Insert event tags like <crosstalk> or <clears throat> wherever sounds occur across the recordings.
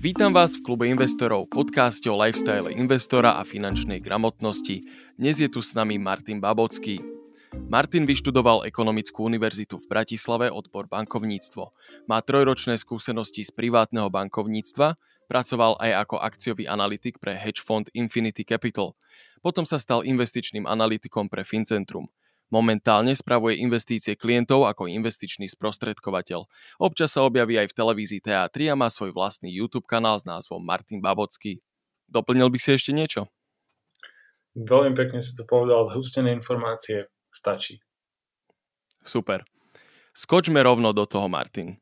Vítam vás v klube investorov, podcaste o lifestyle investora a finančnej gramotnosti. Dnes je tu s nami Martin Babocký. Martin vyštudoval Ekonomickú univerzitu v Bratislave odbor bankovníctvo. Má trojročné skúsenosti z privátneho bankovníctva, pracoval aj ako akciový analytik pre hedge fund Infinity Capital. Potom sa stal investičným analytikom pre Fincentrum. Momentálne spravuje investície klientov ako investičný sprostredkovateľ. Občas sa objaví aj v televízii TA3 a má svoj vlastný YouTube kanál s názvom Martin Babocký. Doplnil by si ešte niečo? Veľmi pekne si to povedal, zhustené informácie stačí. Super. Skočme rovno do toho, Martin.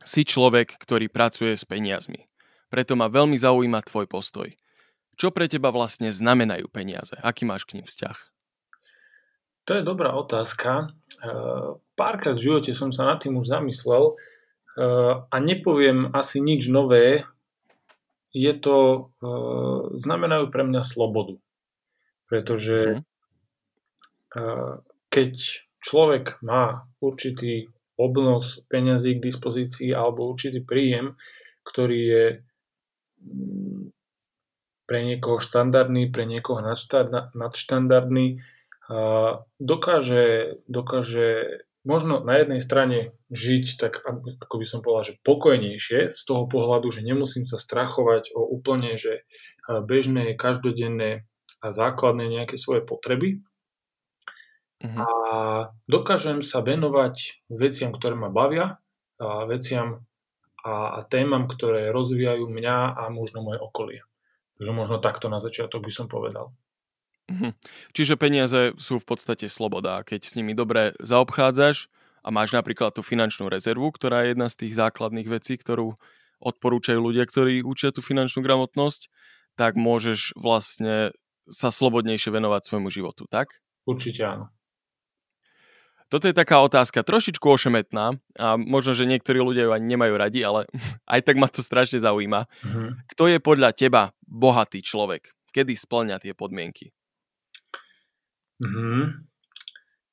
Si človek, ktorý pracuje s peniazmi. Preto ma veľmi zaujíma tvoj postoj. Čo pre teba vlastne znamenajú peniaze? Aký máš k ním vzťah? To je dobrá otázka. E, párkrát v živote som sa nad tým už zamyslel e, a nepoviem asi nič nové. Je to, e, znamenajú pre mňa slobodu. Pretože keď človek má určitý obnos peňazí k dispozícii alebo určitý príjem, ktorý je mm, pre niekoho štandardný, pre niekoho nadštandardný, dokáže, dokáže možno na jednej strane žiť tak, ako by som povedal, že pokojnejšie z toho pohľadu, že nemusím sa strachovať o úplne, že bežné, každodenné a základné nejaké svoje potreby. Mhm. A dokážem sa venovať veciam, ktoré ma bavia, a veciam a, a témam, ktoré rozvíjajú mňa a možno moje okolie. Takže možno takto na začiatok by som povedal. Mhm. Čiže peniaze sú v podstate sloboda. Keď s nimi dobre zaobchádzaš a máš napríklad tú finančnú rezervu, ktorá je jedna z tých základných vecí, ktorú odporúčajú ľudia, ktorí učia tú finančnú gramotnosť, tak môžeš vlastne sa slobodnejšie venovať svojmu životu, tak? Určite áno. Toto je taká otázka trošičku ošemetná a možno, že niektorí ľudia ju ani nemajú radi, ale <laughs> aj tak ma to strašne zaujíma. Mm-hmm. Kto je podľa teba bohatý človek? Kedy splňa tie podmienky? Mm-hmm.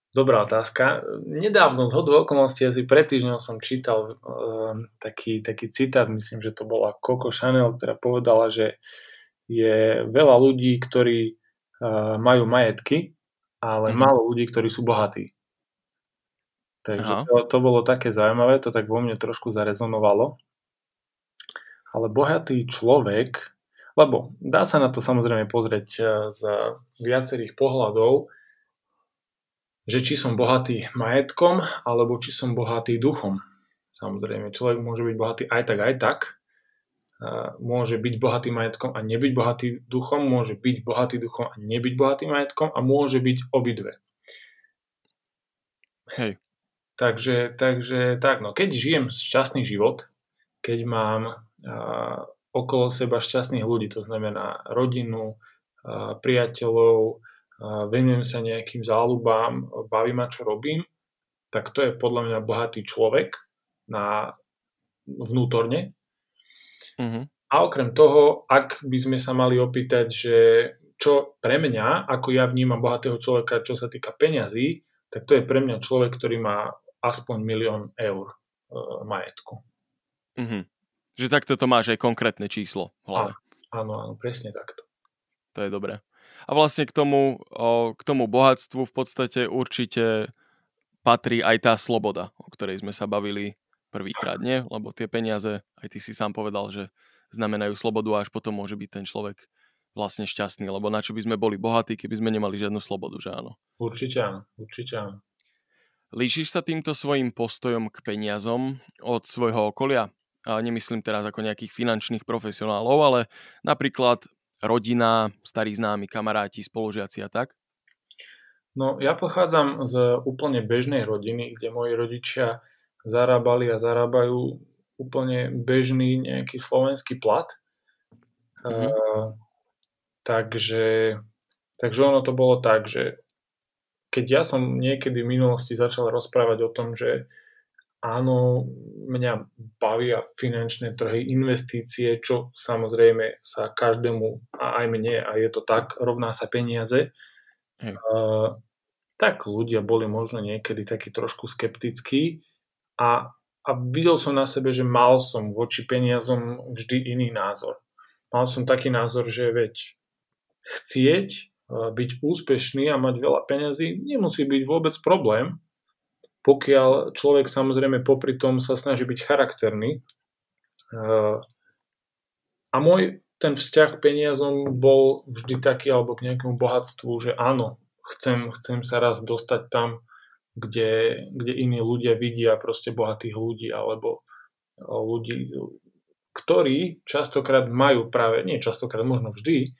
Dobrá otázka. Nedávno z hodu okolností, asi pred týždňom som čítal uh, taký, taký citát, myslím, že to bola Coco Chanel, ktorá povedala, že je veľa ľudí, ktorí uh, majú majetky, ale mm-hmm. málo ľudí, ktorí sú bohatí. Takže to, to bolo také zaujímavé, to tak vo mne trošku zarezonovalo. Ale bohatý človek, lebo dá sa na to samozrejme pozrieť uh, z viacerých pohľadov, že či som bohatý majetkom, alebo či som bohatý duchom. Samozrejme, človek môže byť bohatý aj tak, aj tak. Môže byť bohatý majetkom a nebyť bohatý duchom, môže byť bohatý duchom a nebyť bohatý majetkom a môže byť obidve. Hej. Takže, takže tak, no keď žijem šťastný život, keď mám a, okolo seba šťastných ľudí, to znamená rodinu, a, priateľov, venujem sa nejakým záľubám, baví ma, čo robím, tak to je podľa mňa bohatý človek na vnútorne. Mm-hmm. A okrem toho, ak by sme sa mali opýtať, že čo pre mňa, ako ja vnímam bohatého človeka, čo sa týka peňazí, tak to je pre mňa človek, ktorý má aspoň milión eur e, majetku. Mm-hmm. Že takto to máš aj konkrétne číslo v hlave. Áno, áno, presne takto. To je dobré. A vlastne k tomu, k tomu bohatstvu v podstate určite patrí aj tá sloboda, o ktorej sme sa bavili prvýkrát, nie? Lebo tie peniaze, aj ty si sám povedal, že znamenajú slobodu a až potom môže byť ten človek vlastne šťastný, lebo na čo by sme boli bohatí, keby sme nemali žiadnu slobodu, že áno? Určite áno, určite áno. Líšiš sa týmto svojim postojom k peniazom od svojho okolia? A nemyslím teraz ako nejakých finančných profesionálov, ale napríklad rodina, starí známi, kamaráti, spolužiaci a tak? No, ja pochádzam z úplne bežnej rodiny, kde moji rodičia zarábali a zarábajú úplne bežný nejaký slovenský plat. Mm-hmm. Uh, takže, takže ono to bolo tak, že keď ja som niekedy v minulosti začal rozprávať o tom, že áno, mňa bavia finančné trhy, investície, čo samozrejme sa každému, a aj mne, a je to tak, rovná sa peniaze, uh, tak ľudia boli možno niekedy takí trošku skeptickí. A a videl som na sebe, že mal som voči peniazom vždy iný názor. Mal som taký názor, že veď chcieť e, byť úspešný a mať veľa peňazí nemusí byť vôbec problém, pokiaľ človek samozrejme popri tom sa snaží byť charakterný. E, a môj ten vzťah k peniazom bol vždy taký, alebo k nejakému bohatstvu, že áno, chcem, chcem sa raz dostať tam, kde, kde iní ľudia vidia proste bohatých ľudí alebo ľudí, ktorí častokrát majú práve, nie častokrát, možno vždy,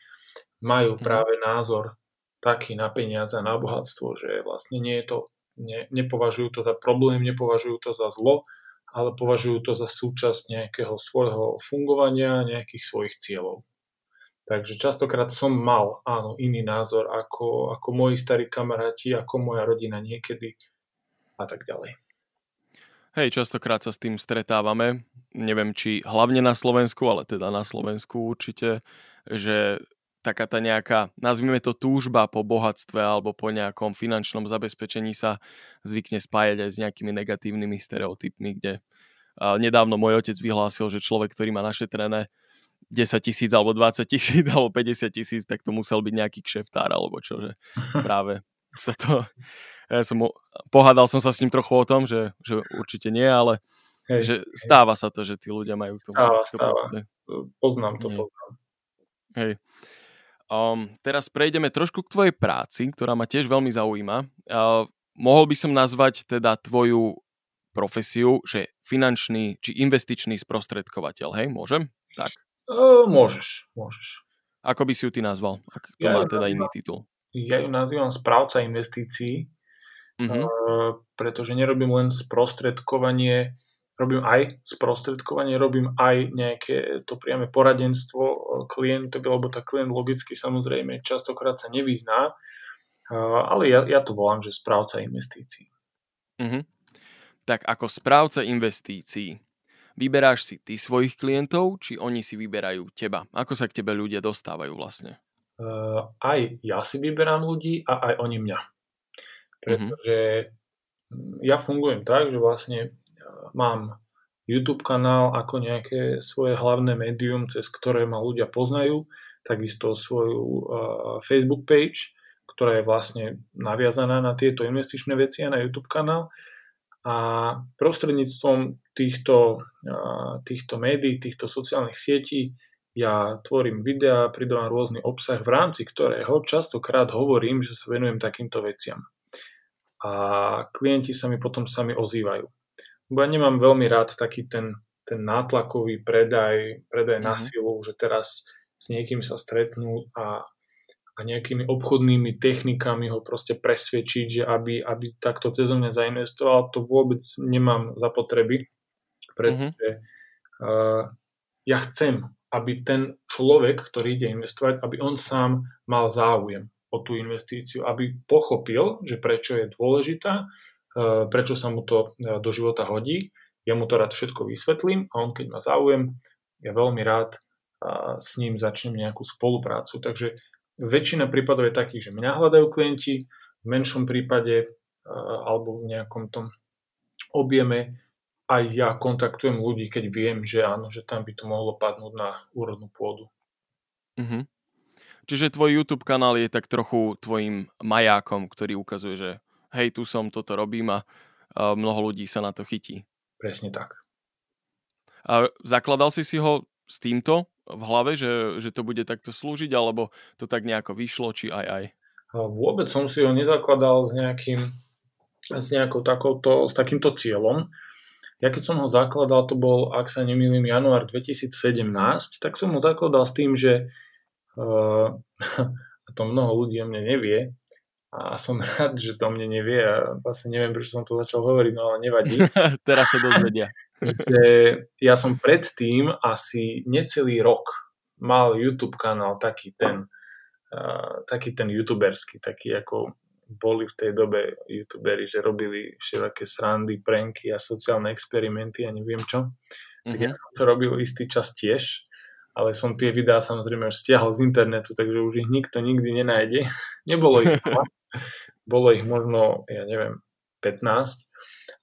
majú mhm. práve názor taký na peniaze na bohatstvo, že vlastne nie je to, ne, nepovažujú to za problém, nepovažujú to za zlo, ale považujú to za súčasť nejakého svojho fungovania, nejakých svojich cieľov. Takže častokrát som mal, áno, iný názor ako, ako moji starí kamaráti, ako moja rodina niekedy a tak ďalej. Hej, častokrát sa s tým stretávame. Neviem, či hlavne na Slovensku, ale teda na Slovensku určite, že taká tá nejaká, nazvime to túžba po bohatstve alebo po nejakom finančnom zabezpečení sa zvykne spájať aj s nejakými negatívnymi stereotypmi, kde nedávno môj otec vyhlásil, že človek, ktorý má našetrené 10 tisíc alebo 20 tisíc alebo 50 tisíc, tak to musel byť nejaký kšeftár alebo čo, že <laughs> práve sa to... Ja som, pohádal som sa s ním trochu o tom, že, že určite nie, ale hej, že hej. stáva sa to, že tí ľudia majú k tomu. Stáva, stáva. Poznám to, nie. poznám. Hej. Um, teraz prejdeme trošku k tvojej práci, ktorá ma tiež veľmi zaujíma. Uh, mohol by som nazvať teda tvoju profesiu, že finančný či investičný sprostredkovateľ, hej, môžem? Tak. Uh, môžeš, môžeš. Ako by si ju ty nazval? Ak to ja má teda iný titul. Ja ju nazývam správca investícií, uh-huh. uh, pretože nerobím len sprostredkovanie, robím aj sprostredkovanie, robím aj nejaké to priame poradenstvo klientovi, lebo tá klient logicky samozrejme častokrát sa nevyzná, uh, ale ja, ja to volám, že správca investícií. Uh-huh. Tak ako správca investícií, Vyberáš si ty svojich klientov, či oni si vyberajú teba? Ako sa k tebe ľudia dostávajú vlastne? Uh, aj ja si vyberám ľudí a aj oni mňa. Pretože uh-huh. ja fungujem tak, že vlastne e, mám YouTube kanál ako nejaké svoje hlavné médium, cez ktoré ma ľudia poznajú, takisto svoju uh, Facebook page, ktorá je vlastne naviazaná na tieto investičné veci a na YouTube kanál a prostredníctvom týchto, týchto médií, týchto sociálnych sietí ja tvorím videá, pridávam rôzny obsah, v rámci ktorého častokrát hovorím, že sa venujem takýmto veciam. A klienti sa mi potom sami ozývajú. Bo ja nemám veľmi rád taký ten, ten nátlakový predaj, predaj mm-hmm. na mhm. silu, že teraz s niekým sa stretnú a a nejakými obchodnými technikami ho proste presvedčiť, že aby, aby takto cez mňa zainvestoval, to vôbec nemám zapotreby, pretože mm-hmm. uh, ja chcem, aby ten človek, ktorý ide investovať, aby on sám mal záujem o tú investíciu, aby pochopil, že prečo je dôležitá, prečo sa mu to uh, do života hodí, ja mu to rád všetko vysvetlím a on keď má záujem, ja veľmi rád s ním začnem nejakú spoluprácu. Takže väčšina prípadov je takých, že mňa hľadajú klienti, v menšom prípade alebo v nejakom tom objeme aj ja kontaktujem ľudí, keď viem, že áno, že tam by to mohlo padnúť na úrodnú pôdu. Uh-huh. Čiže tvoj YouTube kanál je tak trochu tvojim majákom, ktorý ukazuje, že hej, tu som, toto robím a, mnoho ľudí sa na to chytí. Presne tak. A zakladal si si ho s týmto v hlave, že, že to bude takto slúžiť, alebo to tak nejako vyšlo, či aj aj? Vôbec som si ho nezakladal s nejakým s nejakou takouto, s takýmto cieľom. Ja keď som ho zakladal, to bol, ak sa nemýlim, január 2017, tak som ho zakladal s tým, že uh, <laughs> a to mnoho ľudí o mne nevie, a som <laughs> rád, že to mne nevie a vlastne neviem, prečo som to začal hovoriť, no ale nevadí. <laughs> Teraz sa dozvedia <laughs> že ja som predtým asi necelý rok mal YouTube kanál taký ten, uh, taký ten youtuberský, taký ako boli v tej dobe youtuberi, že robili všelaké srandy, pranky a sociálne experimenty a neviem čo. Tak mm-hmm. ja som to robil istý čas tiež, ale som tie videá samozrejme už stiahol z internetu, takže už ich nikto nikdy nenájde. Nebolo ich Bolo ich možno, ja neviem, 15.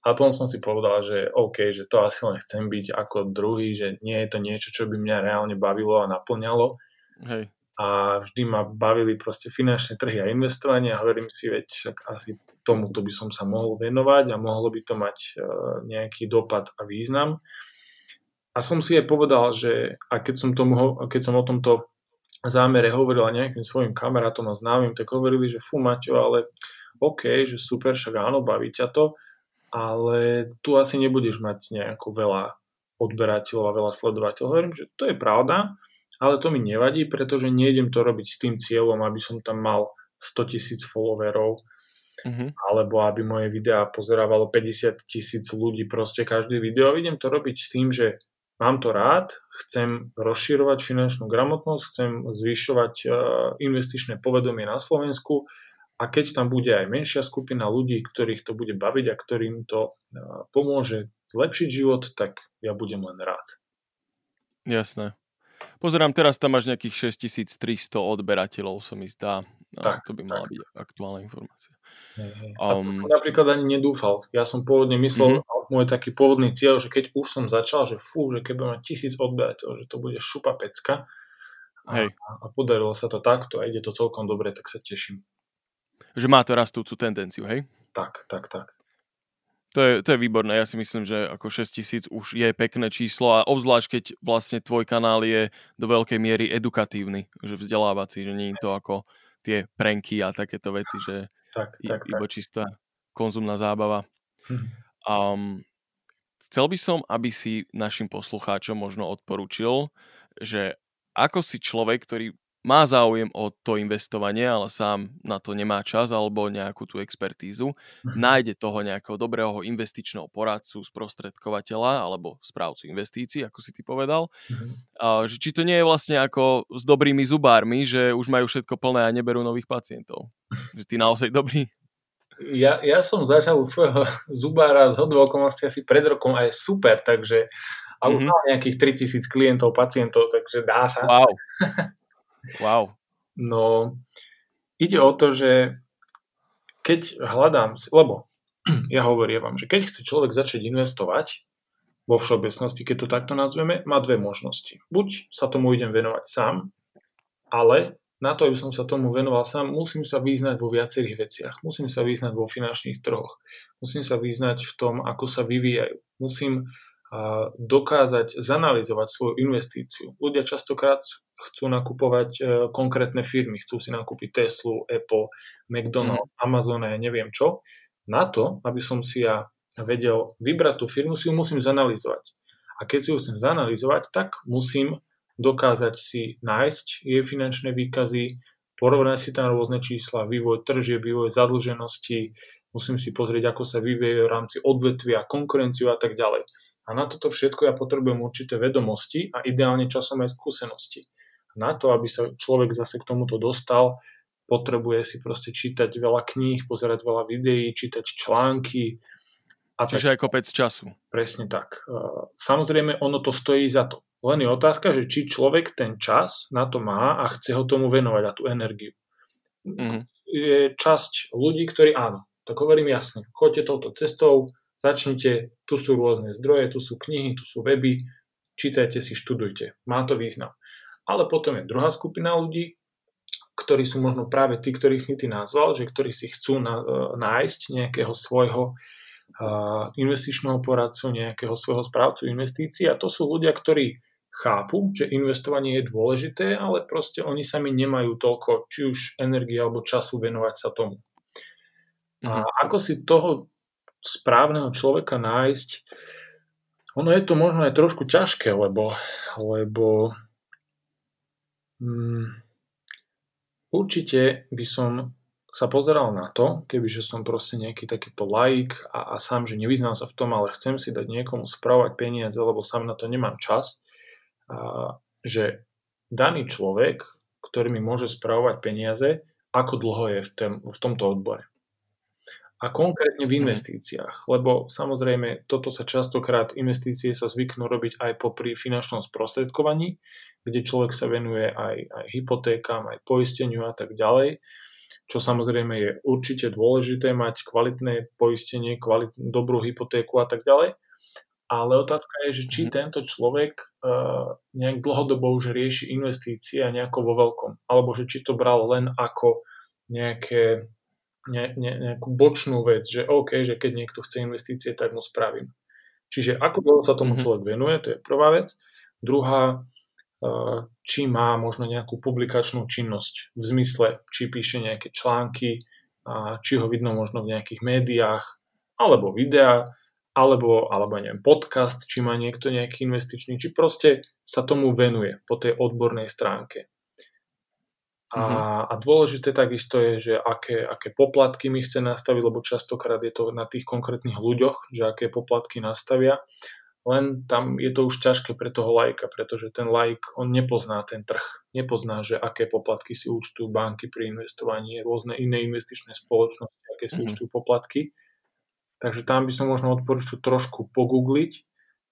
Ale potom som si povedal, že OK, že to asi len chcem byť ako druhý, že nie je to niečo, čo by mňa reálne bavilo a naplňalo. Hej. A vždy ma bavili proste finančné trhy a investovanie a hovorím si, veď však asi tomuto by som sa mohol venovať a mohlo by to mať uh, nejaký dopad a význam. A som si aj povedal, že a keď som, tomu, keď som o tomto zámere hovoril a nejakým svojim kamarátom a známym, tak hovorili, že fú Maťo, ale OK, že super, však áno, baví ťa to, ale tu asi nebudeš mať nejako veľa odberateľov a veľa sledovateľov. Hovorím, že to je pravda, ale to mi nevadí, pretože nejdem to robiť s tým cieľom, aby som tam mal 100 tisíc followerov, uh-huh. alebo aby moje videá pozerávalo 50 tisíc ľudí proste každé video. Idem to robiť s tým, že mám to rád, chcem rozširovať finančnú gramotnosť, chcem zvyšovať uh, investičné povedomie na Slovensku a keď tam bude aj menšia skupina ľudí, ktorých to bude baviť a ktorým to uh, pomôže zlepšiť život, tak ja budem len rád. Jasné. Pozerám, teraz tam máš nejakých 6300 odberateľov, sa mi zdá. No, tak, to by mala tak. byť aktuálna informácia. Um, a napríklad ani nedúfal. Ja som pôvodne myslel, mm-hmm. môj taký pôvodný cieľ, že keď už som začal, že fú, že keď budem mať tisíc odberateľov, že to bude šupa pecka. A, Hej. a podarilo sa to takto a ide to celkom dobre, tak sa teším. Že má to rastúcu tendenciu, hej? Tak, tak, tak. To je, to je výborné, ja si myslím, že ako 6 tisíc už je pekné číslo a obzvlášť keď vlastne tvoj kanál je do veľkej miery edukatívny, že vzdelávací, že nie je to ako tie prenky a takéto veci, že tak, tak, iba tak. čistá konzumná zábava. Hm. Um, chcel by som, aby si našim poslucháčom možno odporúčil, že ako si človek, ktorý má záujem o to investovanie, ale sám na to nemá čas alebo nejakú tú expertízu, mm-hmm. nájde toho nejakého dobrého investičného poradcu, sprostredkovateľa alebo správcu investícií, ako si ty povedal. Mm-hmm. Či to nie je vlastne ako s dobrými zubármi, že už majú všetko plné a neberú nových pacientov. Že ty naozaj dobrý? Ja, ja som začal u svojho <laughs> zubára z hodou okolností asi pred rokom a je super, takže a už mm-hmm. mal nejakých 3000 klientov, pacientov, takže dá sa. Wow. <laughs> Wow. No, ide o to, že keď hľadám, lebo <clears throat> ja hovorím vám, že keď chce človek začať investovať, vo všeobecnosti, keď to takto nazveme, má dve možnosti. Buď sa tomu idem venovať sám, ale na to, aby som sa tomu venoval sám, musím sa význať vo viacerých veciach. Musím sa význať vo finančných trhoch. Musím sa význať v tom, ako sa vyvíjajú. Musím dokázať zanalizovať svoju investíciu. Ľudia častokrát chcú nakupovať e, konkrétne firmy, chcú si nakúpiť Teslu, Apple, McDonald's, mm. Amazon a ja neviem čo. Na to, aby som si ja vedel vybrať tú firmu, si ju musím zanalizovať. A keď si ju chcem zanalizovať, tak musím dokázať si nájsť jej finančné výkazy, porovnať si tam rôzne čísla, vývoj tržie, vývoj zadlženosti, musím si pozrieť, ako sa vyvieje v rámci odvetvia, konkurenciu a tak ďalej. A na toto všetko ja potrebujem určité vedomosti a ideálne časom aj skúsenosti na to, aby sa človek zase k tomuto dostal, potrebuje si proste čítať veľa kníh, pozerať veľa videí, čítať články. A Čiže tak, aj kopec času. Presne tak. Samozrejme, ono to stojí za to. Len je otázka, že či človek ten čas na to má a chce ho tomu venovať a tú energiu. Mm-hmm. Je časť ľudí, ktorí áno, tak hovorím jasne, choďte touto cestou, začnite, tu sú rôzne zdroje, tu sú knihy, tu sú weby, čítajte si, študujte. Má to význam. Ale potom je druhá skupina ľudí, ktorí sú možno práve tí, ktorých si ty nazval, že ktorí si chcú na, e, nájsť nejakého svojho uh, investičného poradcu, nejakého svojho správcu investícií a to sú ľudia, ktorí chápu, že investovanie je dôležité, ale proste oni sami nemajú toľko či už energie alebo času venovať sa tomu. A mhm. ako si toho správneho človeka nájsť, ono je to možno aj trošku ťažké, lebo, lebo určite by som sa pozeral na to, kebyže som proste nejaký takýto laik a, a sám, že nevyznám sa v tom, ale chcem si dať niekomu spravovať peniaze, lebo sám na to nemám čas, a, že daný človek, ktorý mi môže spravovať peniaze, ako dlho je v, tém, v tomto odbore. A konkrétne v mhm. investíciách, lebo samozrejme toto sa častokrát, investície sa zvyknú robiť aj popri finančnom sprostredkovaní, kde človek sa venuje aj, aj hypotékam, aj poisteniu a tak ďalej. čo samozrejme je určite dôležité mať kvalitné poistenie, kvalit, dobrú hypotéku a tak ďalej. Ale otázka je, že či mm-hmm. tento človek uh, nejak dlhodobo už rieši investície a nejako vo veľkom. Alebo že či to bral len ako nejaké, ne, ne, nejakú bočnú vec, že OK, že keď niekto chce investície, tak mu spravím. Čiže ako dlho sa tomu mm-hmm. človek venuje, to je prvá vec. Druhá, či má možno nejakú publikačnú činnosť v zmysle, či píše nejaké články, či ho vidno možno v nejakých médiách, alebo videa, alebo, alebo neviem, podcast, či má niekto nejaký investičný, či proste sa tomu venuje po tej odbornej stránke. A, mm-hmm. a dôležité takisto je, že aké, aké poplatky mi chce nastaviť, lebo častokrát je to na tých konkrétnych ľuďoch, že aké poplatky nastavia len tam je to už ťažké pre toho lajka, pretože ten lajk, on nepozná ten trh, nepozná, že aké poplatky si účtujú banky pri investovaní, rôzne iné investičné spoločnosti, aké si mm. účtujú poplatky. Takže tam by som možno odporučil trošku pogoogliť,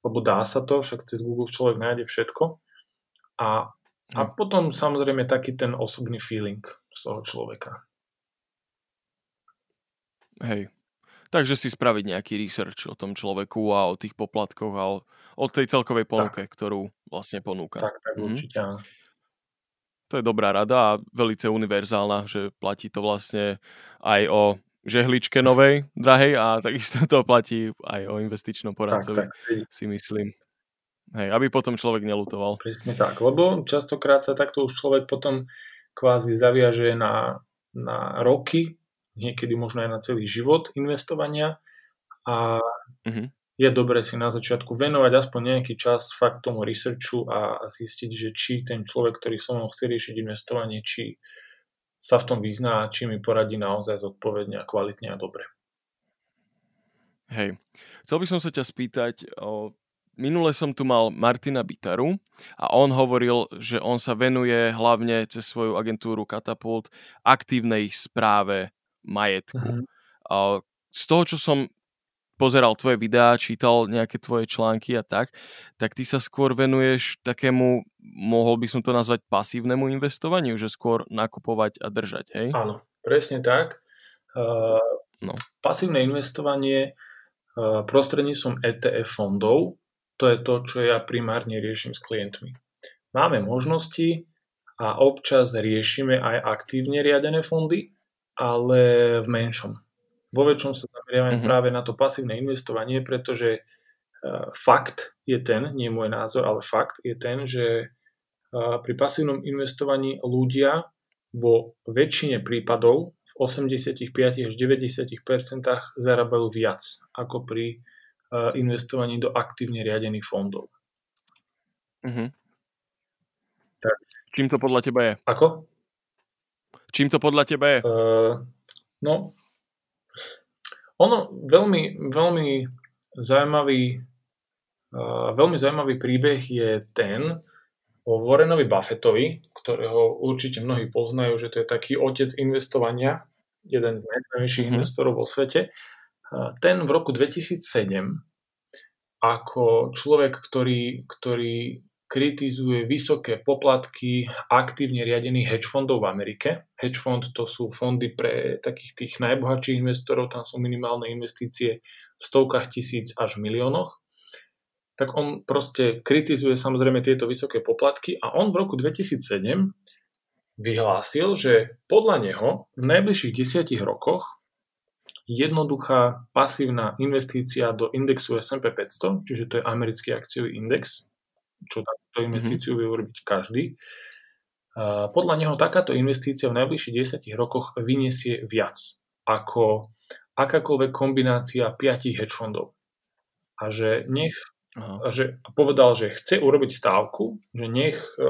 lebo dá sa to, však cez Google človek nájde všetko. A, a mhm. potom samozrejme taký ten osobný feeling z toho človeka. Hej, Takže si spraviť nejaký research o tom človeku a o tých poplatkoch a o, o tej celkovej ponuke, tak. ktorú vlastne ponúka. Tak, tak mhm. určite áno. To je dobrá rada a velice univerzálna, že platí to vlastne aj o žehličke novej, drahej a <laughs> takisto to platí aj o investičnom poradcovi, tak, tak. si myslím. Hej, aby potom človek nelutoval. Presne tak, lebo častokrát sa takto už človek potom kvázi zaviaže na, na roky niekedy možno aj na celý život investovania a mm-hmm. je dobré si na začiatku venovať aspoň nejaký čas fakt tomu researchu a, a zistiť, že či ten človek, ktorý so mnou chce riešiť investovanie, či sa v tom vyzná, či mi poradí naozaj zodpovedne a kvalitne a dobre. Hej, chcel by som sa ťa spýtať, o, minule som tu mal Martina Bitaru a on hovoril, že on sa venuje hlavne cez svoju agentúru Katapult aktívnej správe majetku. Mm-hmm. Z toho, čo som pozeral tvoje videá, čítal nejaké tvoje články a tak, tak ty sa skôr venuješ takému, mohol by som to nazvať pasívnemu investovaniu, že skôr nakupovať a držať, hej? Áno, presne tak. Uh, no. Pasívne investovanie uh, prostredníctvom ETF fondov, to je to, čo ja primárne riešim s klientmi. Máme možnosti a občas riešime aj aktívne riadené fondy, ale v menšom. Vo väčšom sa zameriavame uh-huh. práve na to pasívne investovanie, pretože uh, fakt je ten, nie môj názor, ale fakt je ten, že uh, pri pasívnom investovaní ľudia vo väčšine prípadov v 85 až 90 zarábajú viac ako pri uh, investovaní do aktívne riadených fondov. Uh-huh. Tak. Čím to podľa teba je? Ako? Čím to podľa teba je? Uh, no, ono veľmi, veľmi zaujímavý, uh, veľmi zaujímavý príbeh je ten o Warrenovi Buffettovi, ktorého určite mnohí poznajú, že to je taký otec investovania, jeden z najznámejších mm-hmm. investorov vo svete. Uh, ten v roku 2007 ako človek, ktorý, ktorý kritizuje vysoké poplatky aktívne riadených hedge fondov v Amerike. Hedge fond to sú fondy pre takých tých najbohatších investorov, tam sú minimálne investície v stovkách tisíc až miliónoch. Tak on proste kritizuje samozrejme tieto vysoké poplatky a on v roku 2007 vyhlásil, že podľa neho v najbližších desiatich rokoch jednoduchá pasívna investícia do indexu S&P 500, čiže to je americký akciový index, čo takúto investíciu mm-hmm. vie urobiť každý. Podľa neho takáto investícia v najbližších 10 rokoch vyniesie viac ako akákoľvek kombinácia 5 hedge fondov. A že nech, Aha. že povedal, že chce urobiť stávku, že nech e,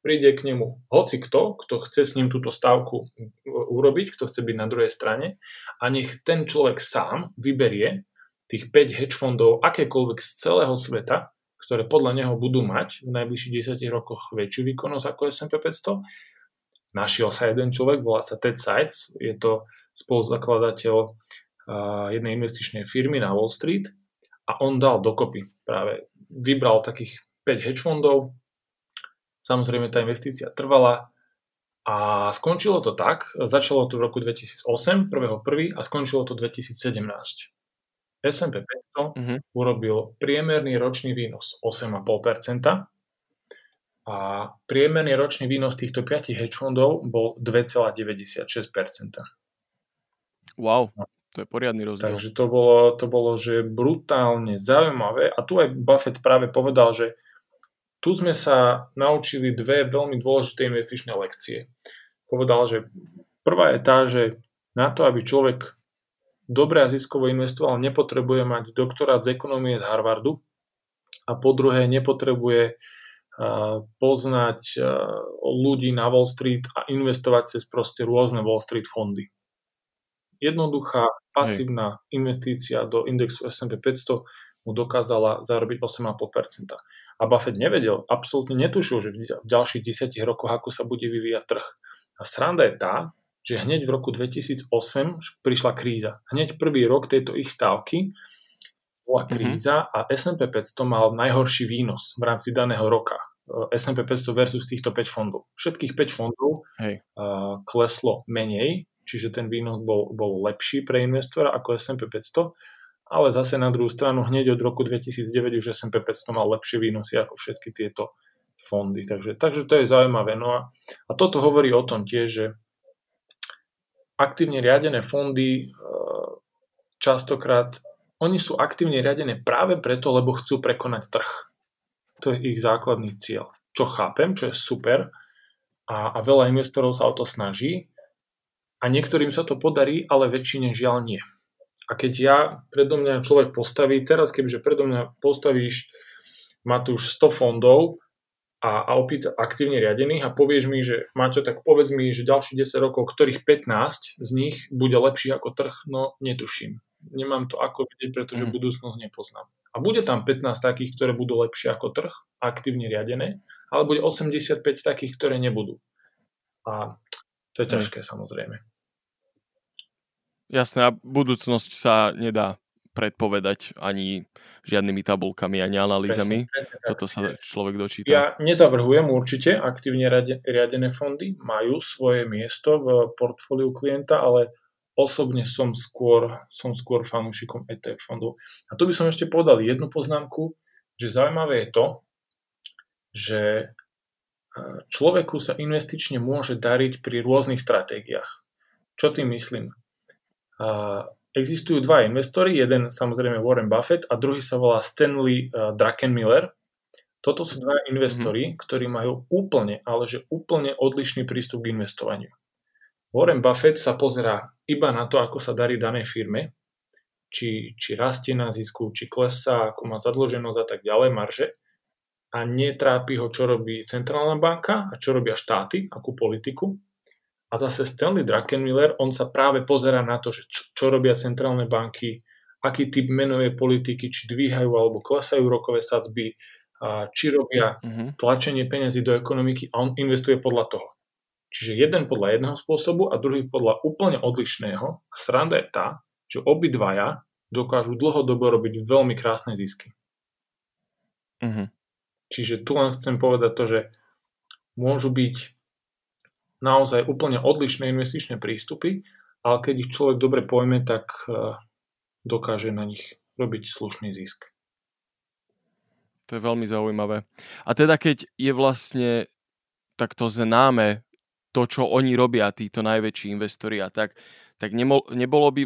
príde k nemu hoci kto, kto chce s ním túto stávku urobiť, kto chce byť na druhej strane a nech ten človek sám vyberie tých 5 hedge fondov akékoľvek z celého sveta ktoré podľa neho budú mať v najbližších 10 rokoch väčšiu výkonnosť ako S&P 500. Našiel sa jeden človek, volá sa Ted Sites, je to spoluzakladateľ jednej investičnej firmy na Wall Street a on dal dokopy práve, vybral takých 5 hedge fondov, samozrejme tá investícia trvala A skončilo to tak, začalo to v roku 2008, 1.1. a skončilo to 2017. S&P 500 uh-huh. urobil priemerný ročný výnos 8,5% a priemerný ročný výnos týchto 5 hedge fondov bol 2,96%. Wow, to je poriadny rozdiel. Takže to bolo, to bolo, že brutálne zaujímavé a tu aj Buffett práve povedal, že tu sme sa naučili dve veľmi dôležité investičné lekcie. Povedal, že prvá je tá, že na to, aby človek dobre a ziskovo investoval, nepotrebuje mať doktorát z ekonomie z Harvardu a po druhé nepotrebuje poznať ľudí na Wall Street a investovať cez proste rôzne Wall Street fondy. Jednoduchá pasívna Hej. investícia do indexu S&P 500 mu dokázala zarobiť 8,5%. A Buffett nevedel, absolútne netušil, že v ďalších 10 rokoch ako sa bude vyvíjať trh. A sranda je tá, že hneď v roku 2008 prišla kríza. Hneď prvý rok tejto ich stávky bola mhm. kríza mm-hmm. a S&P 500 mal najhorší výnos v rámci daného roka. E, S&P 500 versus týchto 5 fondov. Všetkých 5 fondov Hej. Uh, kleslo menej, čiže ten výnos bol, bol lepší pre investora ako S&P 500 ale zase na druhú stranu hneď od roku 2009 už S&P 500 mal lepšie výnosy ako všetky tieto fondy. Takže, takže to je zaujímavé. No a, a toto hovorí o tom tiež, že aktívne riadené fondy e, častokrát oni sú aktívne riadené práve preto, lebo chcú prekonať trh. To je ich základný cieľ. Čo chápem, čo je super a, a veľa investorov sa o to snaží a niektorým sa to podarí, ale väčšine žiaľ nie. A keď ja predo mňa človek postaví, teraz kebyže predo mňa postavíš Matúš 100 fondov a, a opýta aktívne riadených a povieš mi, že Maťo, tak povedz mi, že ďalších 10 rokov, ktorých 15 z nich bude lepší ako trh, no netuším. Nemám to ako vidieť, pretože mm. budúcnosť nepoznám. A bude tam 15 takých, ktoré budú lepšie ako trh, aktívne riadené, ale bude 85 takých, ktoré nebudú. A to je ťažké mm. samozrejme. Jasné, a budúcnosť sa nedá predpovedať ani žiadnymi tabulkami, ani analýzami. Presne, presne Toto sa človek dočíta. Ja nezavrhujem určite, aktívne riadené fondy majú svoje miesto v portfóliu klienta, ale osobne som skôr, som skôr fanúšikom ETF fondov. A tu by som ešte povedal jednu poznámku, že zaujímavé je to, že e, človeku sa investične môže dariť pri rôznych stratégiách. Čo tým myslím? Existujú dva investori, jeden samozrejme Warren Buffett a druhý sa volá Stanley uh, Druckenmiller. Toto sú dva investori, mm-hmm. ktorí majú úplne, ale že úplne odlišný prístup k investovaniu. Warren Buffett sa pozerá iba na to, ako sa darí danej firme, či, či rastie na zisku, či klesá, ako má zadlženosť a tak ďalej, marže. A netrápi ho, čo robí centrálna banka a čo robia štáty, akú politiku. A zase Stanley Druckenmiller, on sa práve pozera na to, že čo, čo robia centrálne banky, aký typ menovej politiky, či dvíhajú alebo klesajú rokové sadzby, či robia uh-huh. tlačenie peniazy do ekonomiky a on investuje podľa toho. Čiže jeden podľa jedného spôsobu a druhý podľa úplne odlišného. A sranda je tá, že obidvaja dokážu dlhodobo robiť veľmi krásne zisky. Uh-huh. Čiže tu len chcem povedať to, že môžu byť naozaj úplne odlišné investičné prístupy, ale keď ich človek dobre pojme, tak e, dokáže na nich robiť slušný zisk. To je veľmi zaujímavé. A teda keď je vlastne takto známe to, čo oni robia, títo najväčší investori a tak, tak nebolo by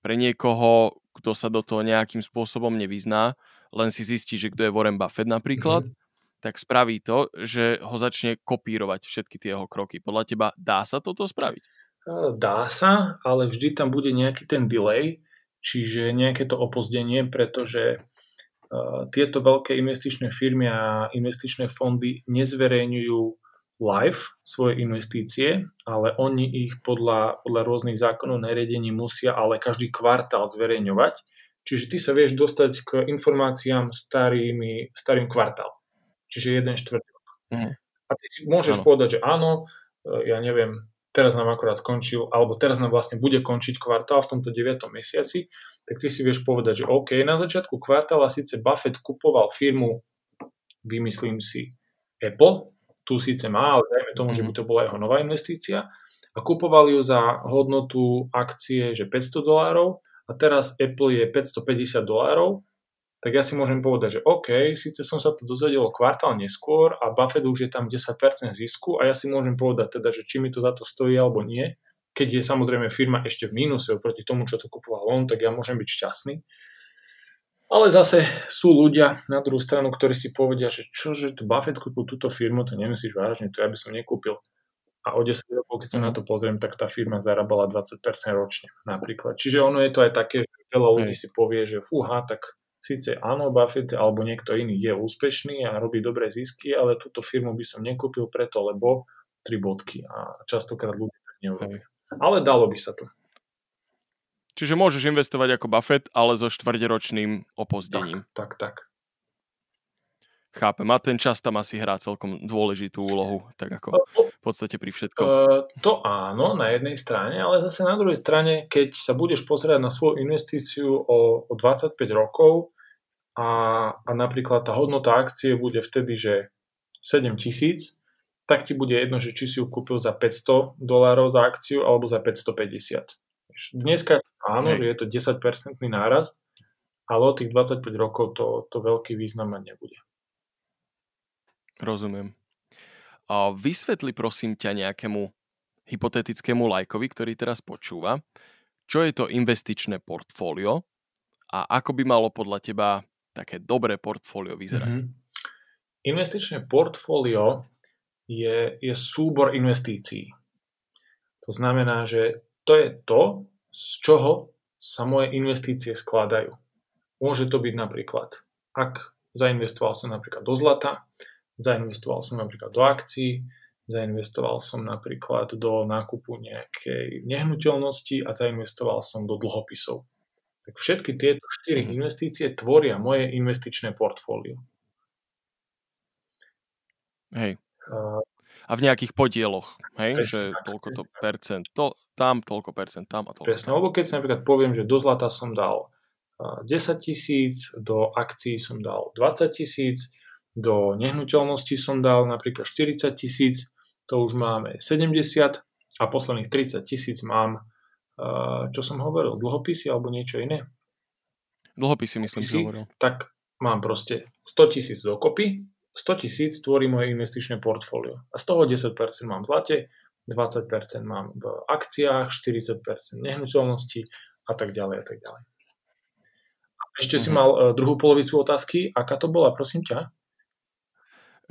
pre niekoho, kto sa do toho nejakým spôsobom nevyzná, len si zistí, že kto je Warren Buffett napríklad, mm-hmm tak spraví to, že ho začne kopírovať všetky tie jeho kroky. Podľa teba dá sa toto spraviť? Dá sa, ale vždy tam bude nejaký ten delay, čiže nejaké to opozdenie, pretože tieto veľké investičné firmy a investičné fondy nezverejňujú live svoje investície, ale oni ich podľa, podľa rôznych zákonov nariadení musia ale každý kvartál zverejňovať. Čiže ty sa vieš dostať k informáciám starými, starým kvartál čiže jeden štvrt rok. Mm. A ty si môžeš áno. povedať, že áno, e, ja neviem, teraz nám akorát skončil, alebo teraz nám vlastne bude končiť kvartál v tomto 9. mesiaci, tak ty si vieš povedať, že OK, na začiatku kvartála síce Buffett kupoval firmu, vymyslím si, Apple, tu síce má, ale dajme tomu, mm-hmm. že by mhm. to bola jeho nová investícia a kupoval ju za hodnotu akcie, že 500 dolárov a teraz Apple je 550 dolárov, tak ja si môžem povedať, že OK, síce som sa to dozvedel kvartál neskôr a Buffett už je tam 10% zisku a ja si môžem povedať teda, že či mi to za to stojí alebo nie. Keď je samozrejme firma ešte v mínuse oproti tomu, čo to kupoval on, tak ja môžem byť šťastný. Ale zase sú ľudia na druhú stranu, ktorí si povedia, že čože tu Buffett kúpil túto firmu, to nemyslíš vážne, to ja by som nekúpil. A o 10 rokov, keď sa na mhm. to pozriem, tak tá firma zarábala 20% ročne napríklad. Čiže ono je to aj také, že veľa ľudí si povie, že fúha, tak síce áno, Buffett alebo niekto iný je úspešný a robí dobré zisky, ale túto firmu by som nekúpil preto, lebo tri bodky a častokrát ľudia tak neurobia. Ale dalo by sa to. Čiže môžeš investovať ako Buffett, ale so štvrťročným opozdením. Tak, tak, tak. Chápem. A ten čas tam asi hrá celkom dôležitú úlohu, tak ako v podstate pri všetkom. Uh, to áno, na jednej strane, ale zase na druhej strane, keď sa budeš pozerať na svoju investíciu o, o 25 rokov a, a napríklad tá hodnota akcie bude vtedy, že 7 tisíc, tak ti bude jedno, že či si ju kúpil za 500 dolárov za akciu alebo za 550. Dneska áno, Hej. že je to 10% nárast, ale od tých 25 rokov to, to veľký význam mať nebude. Rozumiem. A vysvetli prosím ťa nejakému hypotetickému lajkovi, ktorý teraz počúva, čo je to investičné portfólio a ako by malo podľa teba také dobré portfólio vyzerať? Mm-hmm. Investičné portfólio je, je súbor investícií. To znamená, že to je to, z čoho sa moje investície skladajú. Môže to byť napríklad, ak zainvestoval som napríklad do zlata, zainvestoval som napríklad do akcií, zainvestoval som napríklad do nákupu nejakej nehnuteľnosti a zainvestoval som do dlhopisov. Tak všetky tieto štyri mhm. investície tvoria moje investičné portfólio. Hej. A v nejakých podieloch, hej? Presne, že toľko to percent, to, tam toľko percent, tam a toľko. Presne, lebo keď si napríklad poviem, že do zlata som dal 10 tisíc, do akcií som dal 20 tisíc, do nehnuteľnosti som dal napríklad 40 tisíc, to už máme 70 a posledných 30 tisíc mám, čo som hovoril, dlhopisy alebo niečo iné? Dlhopisy myslím, že hovoril. Tak mám proste 100 tisíc dokopy 100 tisíc tvorí moje investičné portfólio. A z toho 10% mám v zlate, 20% mám v akciách, 40% nehnuteľnosti a tak ďalej a tak ďalej. A ešte mm-hmm. si mhm. mal uh, druhú polovicu otázky. Aká to bola, prosím ťa?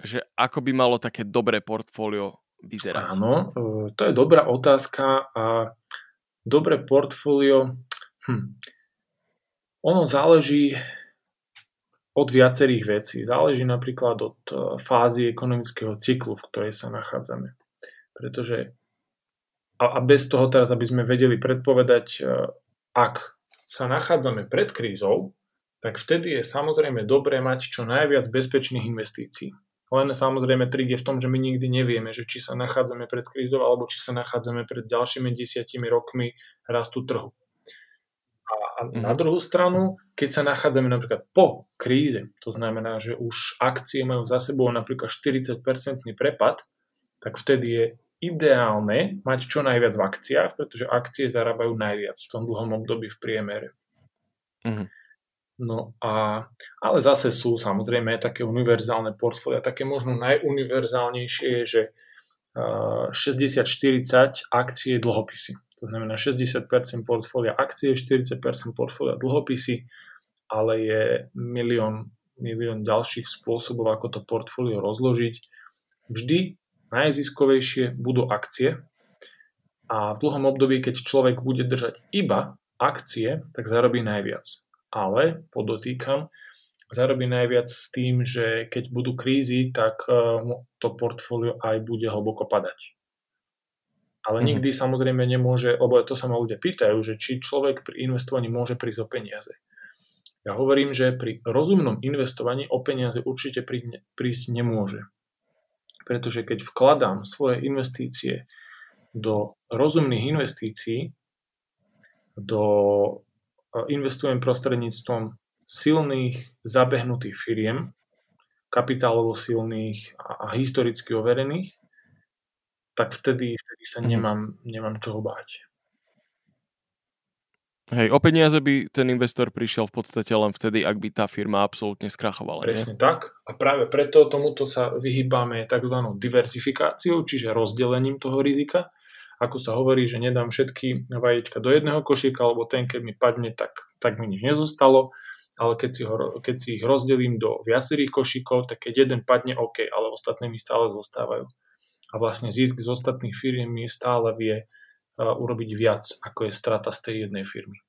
Že ako by malo také dobré portfólio vyzerať? Áno, uh, to je dobrá otázka a dobré portfólio, hm, ono záleží od viacerých vecí. Záleží napríklad od e, fázy ekonomického cyklu, v ktorej sa nachádzame. Pretože a, bez toho teraz, aby sme vedeli predpovedať, e, ak sa nachádzame pred krízou, tak vtedy je samozrejme dobré mať čo najviac bezpečných investícií. Len samozrejme trik je v tom, že my nikdy nevieme, že či sa nachádzame pred krízou alebo či sa nachádzame pred ďalšími desiatimi rokmi rastu trhu. A na druhú stranu, keď sa nachádzame napríklad po kríze, to znamená, že už akcie majú za sebou napríklad 40-percentný prepad, tak vtedy je ideálne mať čo najviac v akciách, pretože akcie zarábajú najviac v tom dlhom období v priemere. Mm-hmm. No a, ale zase sú samozrejme také univerzálne portfólia. Také možno najuniverzálnejšie je, že uh, 60-40 akcie dlhopisy. To znamená 60% portfólia akcie, 40% portfólia dlhopisy, ale je milión, milión ďalších spôsobov, ako to portfólio rozložiť. Vždy najziskovejšie budú akcie a v dlhom období, keď človek bude držať iba akcie, tak zarobí najviac. Ale, podotýkam, zarobí najviac s tým, že keď budú krízy, tak eh, to portfólio aj bude hlboko padať. Ale mm-hmm. nikdy samozrejme nemôže, lebo to sa ma ľudia pýtajú, že či človek pri investovaní môže prísť o peniaze. Ja hovorím, že pri rozumnom investovaní o peniaze určite prísť nemôže. Pretože keď vkladám svoje investície do rozumných investícií, do, investujem prostredníctvom silných, zabehnutých firiem, kapitálovo silných a, historicky overených, tak vtedy, vtedy sa mm. nemám, nemám čoho báť. Hej, o peniaze by ten investor prišiel v podstate len vtedy, ak by tá firma absolútne skrachovala. Presne nie? tak. A práve preto tomuto sa vyhýbame tzv. diversifikáciou, čiže rozdelením toho rizika. Ako sa hovorí, že nedám všetky vajíčka do jedného košíka, alebo ten, keď mi padne, tak, tak mi nič nezostalo. Ale keď si, ho, keď si ich rozdelím do viacerých košíkov, tak keď jeden padne, OK, ale ostatné mi stále zostávajú. A vlastne zisk z ostatných firiem mi stále vie urobiť viac, ako je strata z tej jednej firmy.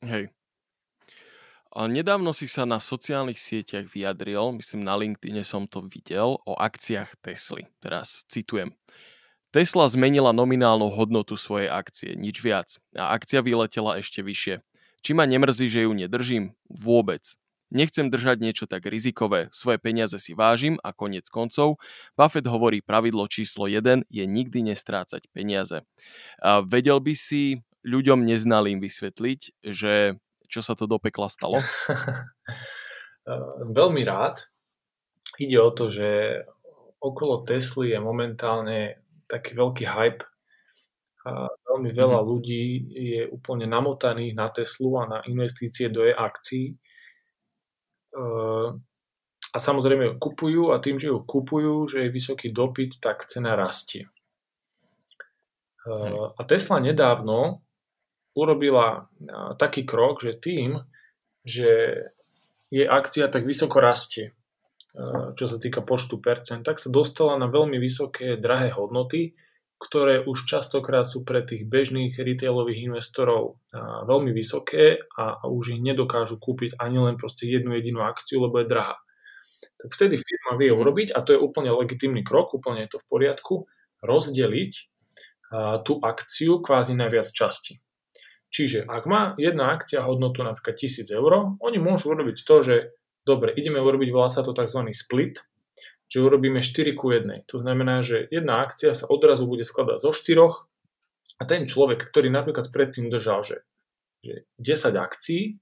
Hej. A nedávno si sa na sociálnych sieťach vyjadril, myslím na LinkedIne som to videl, o akciách Tesly. Teraz citujem. Tesla zmenila nominálnu hodnotu svojej akcie, nič viac. A akcia vyletela ešte vyššie. Či ma nemrzí, že ju nedržím? Vôbec. Nechcem držať niečo tak rizikové, svoje peniaze si vážim a konec koncov, Buffett hovorí pravidlo číslo 1 je nikdy nestrácať peniaze. A vedel by si ľuďom neznalým vysvetliť, že čo sa to do pekla stalo? <laughs> Veľmi rád. Ide o to, že okolo Tesly je momentálne taký veľký hype. A veľmi veľa mm-hmm. ľudí je úplne namotaných na Teslu a na investície do jej akcií a samozrejme ju kupujú a tým, že ju kupujú, že je vysoký dopyt, tak cena rastie. A Tesla nedávno urobila taký krok, že tým, že jej akcia tak vysoko rastie, čo sa týka počtu percent, tak sa dostala na veľmi vysoké, drahé hodnoty, ktoré už častokrát sú pre tých bežných retailových investorov veľmi vysoké a, už ich nedokážu kúpiť ani len proste jednu jedinú akciu, lebo je drahá. Tak vtedy firma vie mhm. urobiť, a to je úplne legitímny krok, úplne je to v poriadku, rozdeliť tú akciu kvázi na viac časti. Čiže ak má jedna akcia hodnotu napríklad 1000 eur, oni môžu urobiť to, že dobre, ideme urobiť, volá sa to tzv. split, že urobíme 4 ku 1. To znamená, že jedna akcia sa odrazu bude skladať zo 4 a ten človek, ktorý napríklad predtým držal, že, že 10 akcií,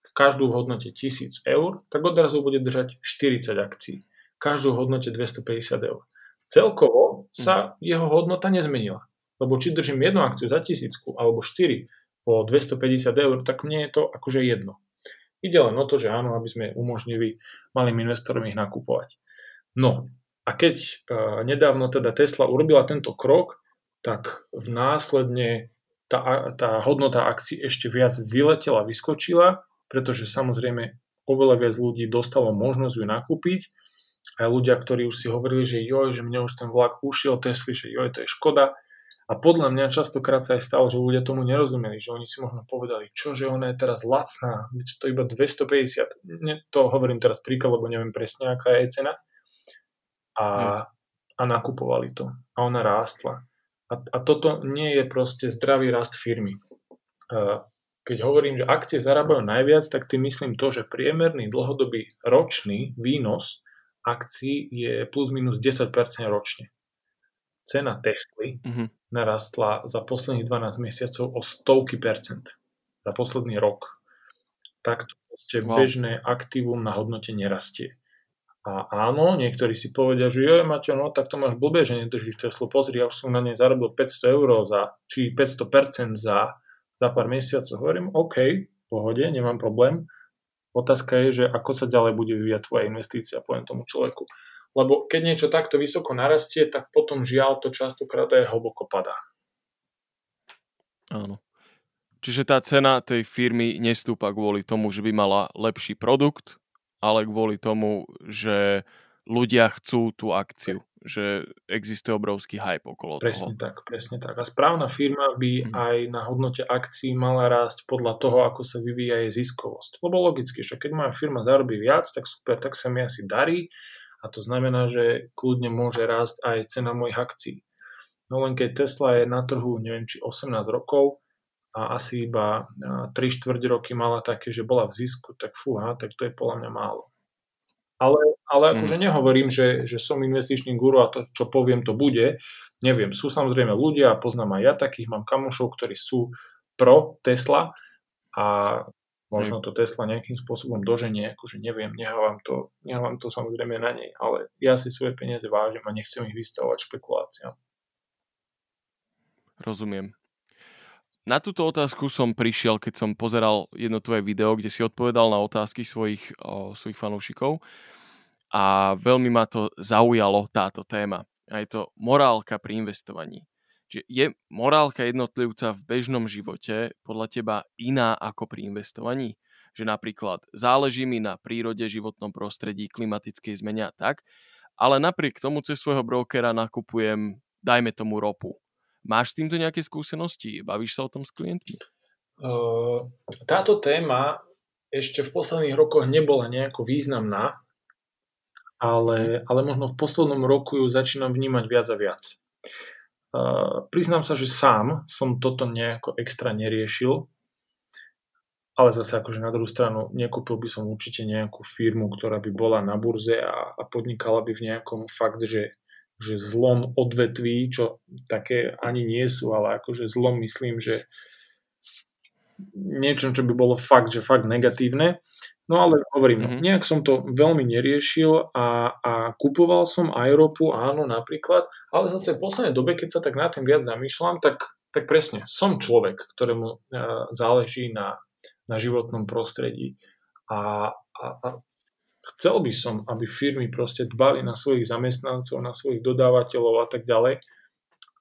v každú v hodnote 1000 eur, tak odrazu bude držať 40 akcií, každú v hodnote 250 eur. Celkovo sa mm. jeho hodnota nezmenila. Lebo či držím jednu akciu za tisícku alebo 4 po 250 eur, tak mne je to akože jedno. Ide len o to, že áno, aby sme umožnili malým investorom ich nakupovať. No a keď uh, nedávno teda Tesla urobila tento krok, tak v následne tá, tá hodnota akcií ešte viac vyletela, vyskočila, pretože samozrejme oveľa viac ľudí dostalo možnosť ju nakúpiť. A ľudia, ktorí už si hovorili, že joj, že mne už ten vlak ušiel Tesly, že joj, to je škoda. A podľa mňa častokrát sa aj stalo, že ľudia tomu nerozumeli, že oni si možno povedali, čo, že ona je teraz lacná, to iba 250. Ne, to hovorím teraz príklad, lebo neviem presne, aká je cena a, a nakupovali to. A ona rástla. A, a toto nie je proste zdravý rast firmy. Keď hovorím, že akcie zarábajú najviac, tak tým myslím to, že priemerný dlhodobý ročný výnos akcií je plus minus 10% ročne. Cena Tesly mm-hmm. Narastla za posledných 12 mesiacov o stovky percent. Za posledný rok. Takto wow. bežné aktívum na hodnote nerastie. A áno, niektorí si povedia, že jo, Maťo, no tak to máš blbé, že nedržíš Teslu. Pozri, ja už som na nej zarobil 500 eur za, či 500% za, za pár mesiacov. Hovorím, OK, pohode, nemám problém. Otázka je, že ako sa ďalej bude vyvíjať tvoja investícia, poviem tomu človeku. Lebo keď niečo takto vysoko narastie, tak potom žiaľ to častokrát aj hlboko padá. Áno. Čiže tá cena tej firmy nestúpa kvôli tomu, že by mala lepší produkt, ale kvôli tomu, že ľudia chcú tú akciu, že existuje obrovský hype okolo presne toho. Presne tak, presne tak. A správna firma by mm. aj na hodnote akcií mala rásť podľa toho, ako sa vyvíja jej ziskovosť. Lebo logicky, že keď moja firma zarobí viac, tak super, tak sa mi asi darí a to znamená, že kľudne môže rásť aj cena mojich akcií. No len keď Tesla je na trhu, neviem, či 18 rokov, a asi iba 3 štvrť roky mala také, že bola v zisku, tak fúha, tak to je podľa mňa málo. Ale, ale mm. akože nehovorím, že, že som investičný guru a to, čo poviem, to bude. Neviem, sú samozrejme ľudia, poznám aj ja takých, mám kamošov, ktorí sú pro Tesla a Možno to Tesla nejakým spôsobom doženie, akože neviem, nehávam to, nehávam to samozrejme na nej, ale ja si svoje peniaze vážim a nechcem ich vystavovať špekuláciám. Rozumiem. Na túto otázku som prišiel, keď som pozeral jedno tvoje video, kde si odpovedal na otázky svojich, o, svojich fanúšikov a veľmi ma to zaujalo táto téma. A je to morálka pri investovaní. Že je morálka jednotlivca v bežnom živote podľa teba iná ako pri investovaní? Že napríklad záleží mi na prírode, životnom prostredí, klimatickej zmene a tak, ale napriek tomu cez svojho brokera nakupujem, dajme tomu ropu. Máš s týmto nejaké skúsenosti? Bavíš sa o tom s klientmi? Táto téma ešte v posledných rokoch nebola nejako významná, ale, ale možno v poslednom roku ju začínam vnímať viac a viac. Uh, priznám sa, že sám som toto nejako extra neriešil, ale zase akože na druhú stranu nekúpil by som určite nejakú firmu, ktorá by bola na burze a, a podnikala by v nejakom fakt, že, že zlom odvetví, čo také ani nie sú, ale akože zlom myslím, že niečo, čo by bolo fakt, že fakt negatívne. No ale hovorím, mm-hmm. nejak som to veľmi neriešil a, a kupoval som aj ropu, áno, napríklad, ale zase v poslednej dobe, keď sa tak na tým viac zamýšľam, tak, tak presne, som človek, ktorému uh, záleží na, na životnom prostredí a, a, a chcel by som, aby firmy proste dbali na svojich zamestnancov, na svojich dodávateľov a tak ďalej,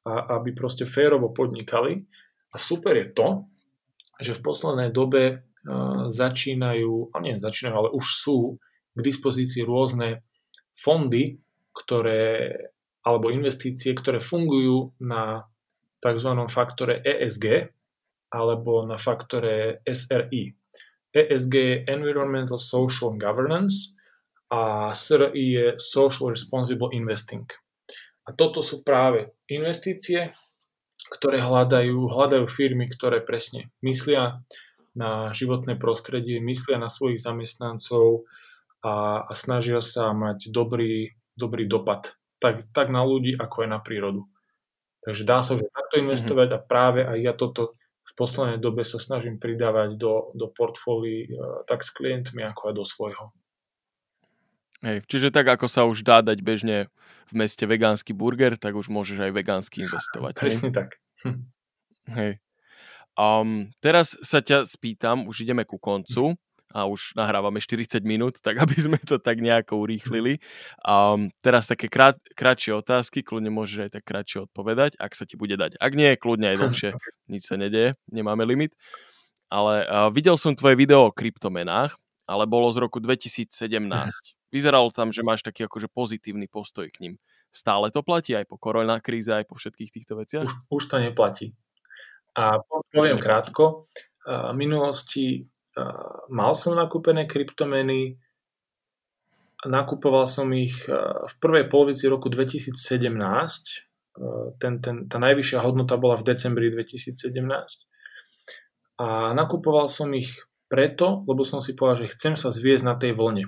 a aby proste férovo podnikali. A super je to, že v poslednej dobe začínajú, nie začínajú, ale už sú k dispozícii rôzne fondy, ktoré, alebo investície, ktoré fungujú na tzv. faktore ESG alebo na faktore SRI. ESG je Environmental Social Governance a SRI je Social Responsible Investing. A toto sú práve investície, ktoré hľadajú, hľadajú firmy, ktoré presne myslia na životné prostredie, myslia na svojich zamestnancov a, a snažia sa mať dobrý, dobrý dopad tak, tak na ľudí, ako aj na prírodu. Takže dá sa už takto mhm. investovať a práve aj ja toto v poslednej dobe sa snažím pridávať do, do portfólií uh, tak s klientmi, ako aj do svojho. Hej, čiže tak, ako sa už dá dať bežne v meste vegánsky burger, tak už môžeš aj vegánsky investovať. Presne tak. Hej. Um, teraz sa ťa spýtam, už ideme ku koncu a už nahrávame 40 minút, tak aby sme to tak nejako urýchlili. Um, teraz také krát, krátšie otázky, kľudne môžeš aj tak krátšie odpovedať, ak sa ti bude dať. Ak nie, kľudne aj dlhšie, <laughs> nič sa nedeje, nemáme limit. Ale uh, videl som tvoje video o kryptomenách, ale bolo z roku 2017. Vyzeralo tam, že máš taký akože pozitívny postoj k ním. Stále to platí aj po koronakríze, aj po všetkých týchto veciach? Už, už to neplatí. A poviem krátko, v minulosti mal som nakúpené kryptomeny, nakupoval som ich v prvej polovici roku 2017, ten, ten, tá najvyššia hodnota bola v decembri 2017 a nakupoval som ich preto, lebo som si povedal, že chcem sa zviesť na tej vlne.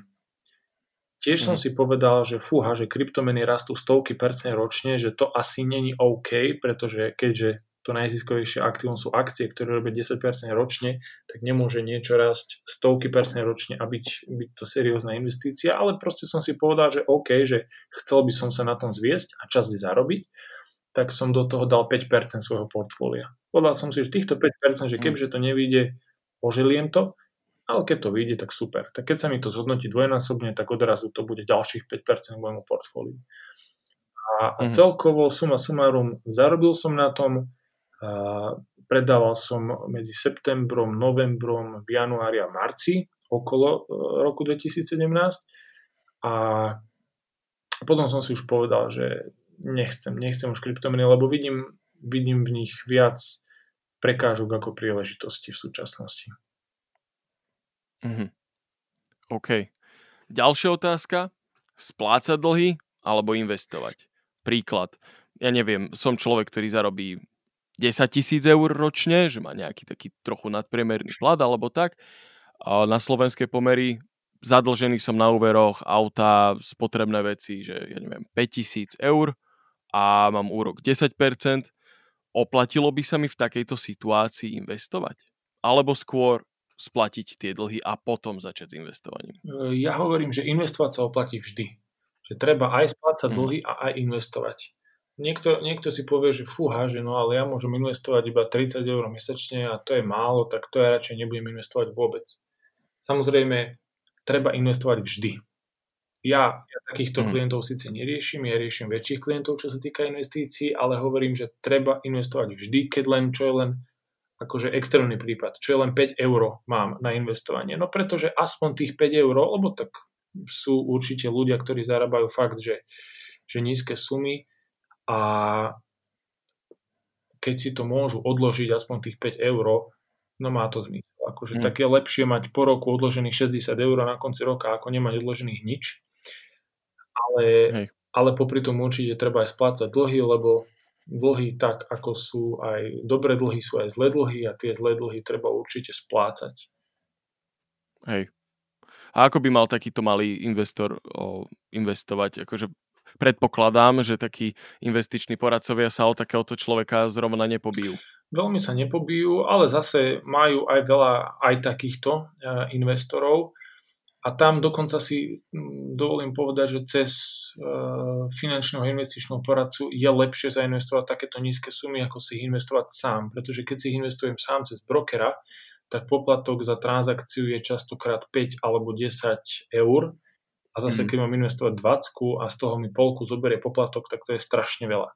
Tiež som mm. si povedal, že fúha, že kryptomeny rastú stovky percent ročne, že to asi není OK, pretože keďže to najziskovejšie aktívum sú akcie, ktoré robia 10% ročne, tak nemôže niečo rásť stovky percent ročne a byť, byť to seriózna investícia, ale proste som si povedal, že OK, že chcel by som sa na tom zviesť a časť zarobiť, tak som do toho dal 5% svojho portfólia. Povedal som si, že týchto 5%, že kebyže to nevíde, ožiliem to, ale keď to vyjde, tak super. Tak keď sa mi to zhodnotí dvojnásobne, tak odrazu to bude ďalších 5% v môjmu portfóliu. A, a mhm. celkovo suma sumarum zarobil som na tom, predával som medzi septembrom, novembrom, v januári a marci okolo e, roku 2017 a potom som si už povedal, že nechcem, nechcem už kryptomeny, lebo vidím, vidím v nich viac prekážok ako príležitosti v súčasnosti. Mm-hmm. OK. Ďalšia otázka. Splácať dlhy alebo investovať? Príklad. Ja neviem, som človek, ktorý zarobí 10 tisíc eur ročne, že má nejaký taký trochu nadpriemerný plat alebo tak. Na slovenské pomery zadlžený som na úveroch, auta, spotrebné veci, že ja neviem, 5000 eur a mám úrok 10%. Oplatilo by sa mi v takejto situácii investovať? Alebo skôr splatiť tie dlhy a potom začať s investovaním? E, ja hovorím, že investovať sa oplatí vždy. Že treba aj splácať mm. dlhy a aj investovať. Niekto, niekto si povie, že fúha, že no ale ja môžem investovať iba 30 eur mesačne a to je málo, tak to ja radšej nebudem investovať vôbec. Samozrejme, treba investovať vždy. Ja, ja takýchto mm. klientov síce neriešim, ja riešim väčších klientov, čo sa týka investícií, ale hovorím, že treba investovať vždy, keď len, čo je len akože extrémny prípad, čo je len 5 eur mám na investovanie. No pretože aspoň tých 5 eur, lebo tak sú určite ľudia, ktorí zarábajú fakt, že, že nízke sumy a keď si to môžu odložiť aspoň tých 5 eur, no má to zmysel. Akože hmm. tak je lepšie mať po roku odložených 60 eur na konci roka, ako nemať odložených nič. Ale, ale popri tom určite treba aj splácať dlhy, lebo dlhy tak, ako sú aj dobré dlhy, sú aj zlé dlhy a tie zlé dlhy treba určite splácať. Hej. A ako by mal takýto malý investor o, investovať? Akože predpokladám, že takí investiční poradcovia sa o takéhoto človeka zrovna nepobijú. Veľmi sa nepobijú, ale zase majú aj veľa aj takýchto e, investorov a tam dokonca si dovolím povedať, že cez uh, finančného investičného poradcu je lepšie zainvestovať takéto nízke sumy, ako si ich investovať sám. Pretože keď si ich investujem sám cez brokera, tak poplatok za transakciu je častokrát 5 alebo 10 eur. A zase, mm. keď mám investovať 20 a z toho mi polku zoberie poplatok, tak to je strašne veľa.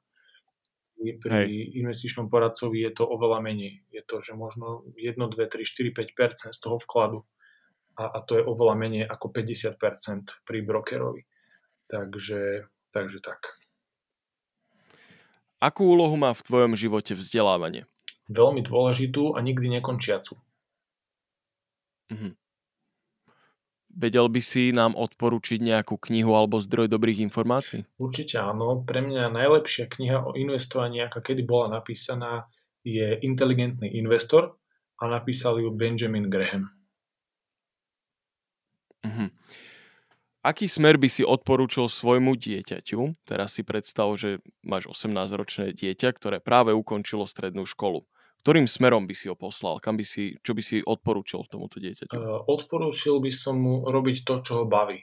Pri Hej. investičnom poradcovi je to oveľa menej. Je to, že možno 1, 2, 3, 4, 5% z toho vkladu a, a to je oveľa menej ako 50% pri brokerovi. Takže, takže tak. Akú úlohu má v tvojom živote vzdelávanie? Veľmi dôležitú a nikdy nekončiacu. Mhm. Vedel by si nám odporučiť nejakú knihu alebo zdroj dobrých informácií? Určite áno. Pre mňa najlepšia kniha o investovaní, aká kedy bola napísaná, je Inteligentný investor a napísal ju Benjamin Graham. Uh-huh. Aký smer by si odporúčil svojmu dieťaťu? Teraz si predstav, že máš 18-ročné dieťa, ktoré práve ukončilo strednú školu. Ktorým smerom by si ho poslal? Kam by si, čo by si odporúčil tomuto dieťaťu? Uh, odporúčil by som mu robiť to, čo ho baví.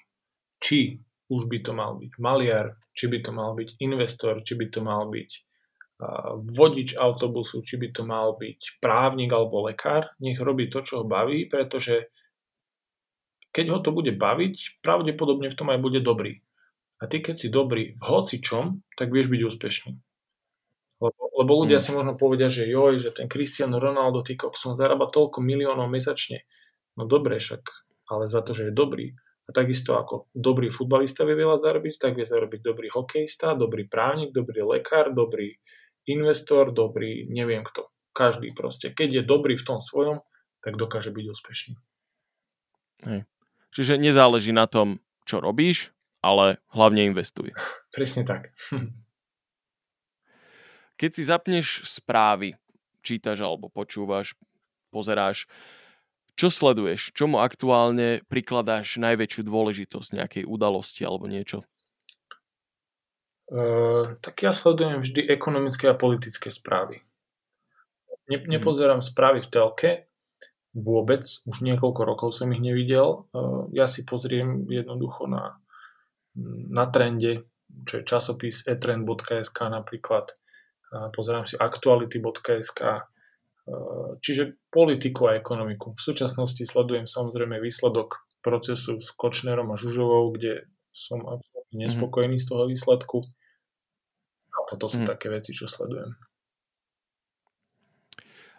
Či už by to mal byť maliar, či by to mal byť investor, či by to mal byť uh, vodič autobusu, či by to mal byť právnik alebo lekár. Nech robí to, čo ho baví, pretože keď ho to bude baviť, pravdepodobne v tom aj bude dobrý. A ty keď si dobrý v hocičom, tak vieš byť úspešný. Lebo, lebo ľudia mm. si možno povedia, že joj, že ten Cristiano Ronaldo, ty som zarába toľko miliónov mesačne. No dobre však, ale za to, že je dobrý. A takisto ako dobrý futbalista vie veľa zarobiť, tak vie zarobiť dobrý hokejista, dobrý právnik, dobrý lekár, dobrý investor, dobrý neviem kto. Každý proste. Keď je dobrý v tom svojom, tak dokáže byť úspešný. Hej. Čiže nezáleží na tom, čo robíš, ale hlavne investuj. <laughs> Presne tak. <laughs> Keď si zapneš správy, čítaš alebo počúvaš, pozeráš, čo sleduješ? Čomu aktuálne prikladáš najväčšiu dôležitosť nejakej udalosti alebo niečo? Uh, tak ja sledujem vždy ekonomické a politické správy. Ne, mhm. nepozerám správy v telke, vôbec, už niekoľko rokov som ich nevidel. Eh, ja si pozriem jednoducho na, na trende, čo je časopis etrend.sk napríklad, pozerám si aktuality.sk, eh, čiže politiku a ekonomiku. V súčasnosti sledujem samozrejme výsledok procesu s Kočnerom a Žužovou, kde som absolútne mhm. nespokojný mm-hmm. z toho výsledku. A toto sú mm-hmm. také veci, čo sledujem.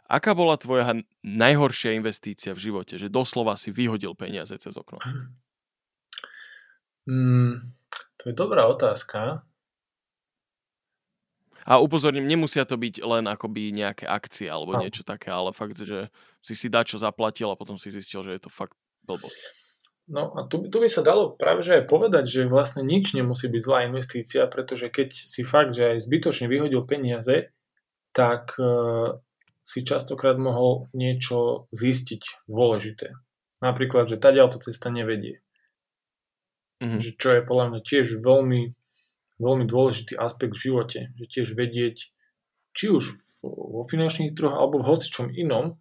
Aká bola tvoja najhoršia investícia v živote? Že doslova si vyhodil peniaze cez okno. Mm, to je dobrá otázka. A upozorním, nemusia to byť len akoby nejaké akcie alebo no. niečo také, ale fakt, že si si dačo zaplatil a potom si zistil, že je to fakt blbosť. No a tu, tu by sa dalo práve že aj povedať, že vlastne nič nemusí byť zlá investícia, pretože keď si fakt, že aj zbytočne vyhodil peniaze, tak si častokrát mohol niečo zistiť dôležité. Napríklad, že tá to cesta nevedie. Mm-hmm. Že čo je podľa mňa tiež veľmi, veľmi dôležitý aspekt v živote. Že tiež vedieť, či už vo finančných trhoch alebo v hocičom inom,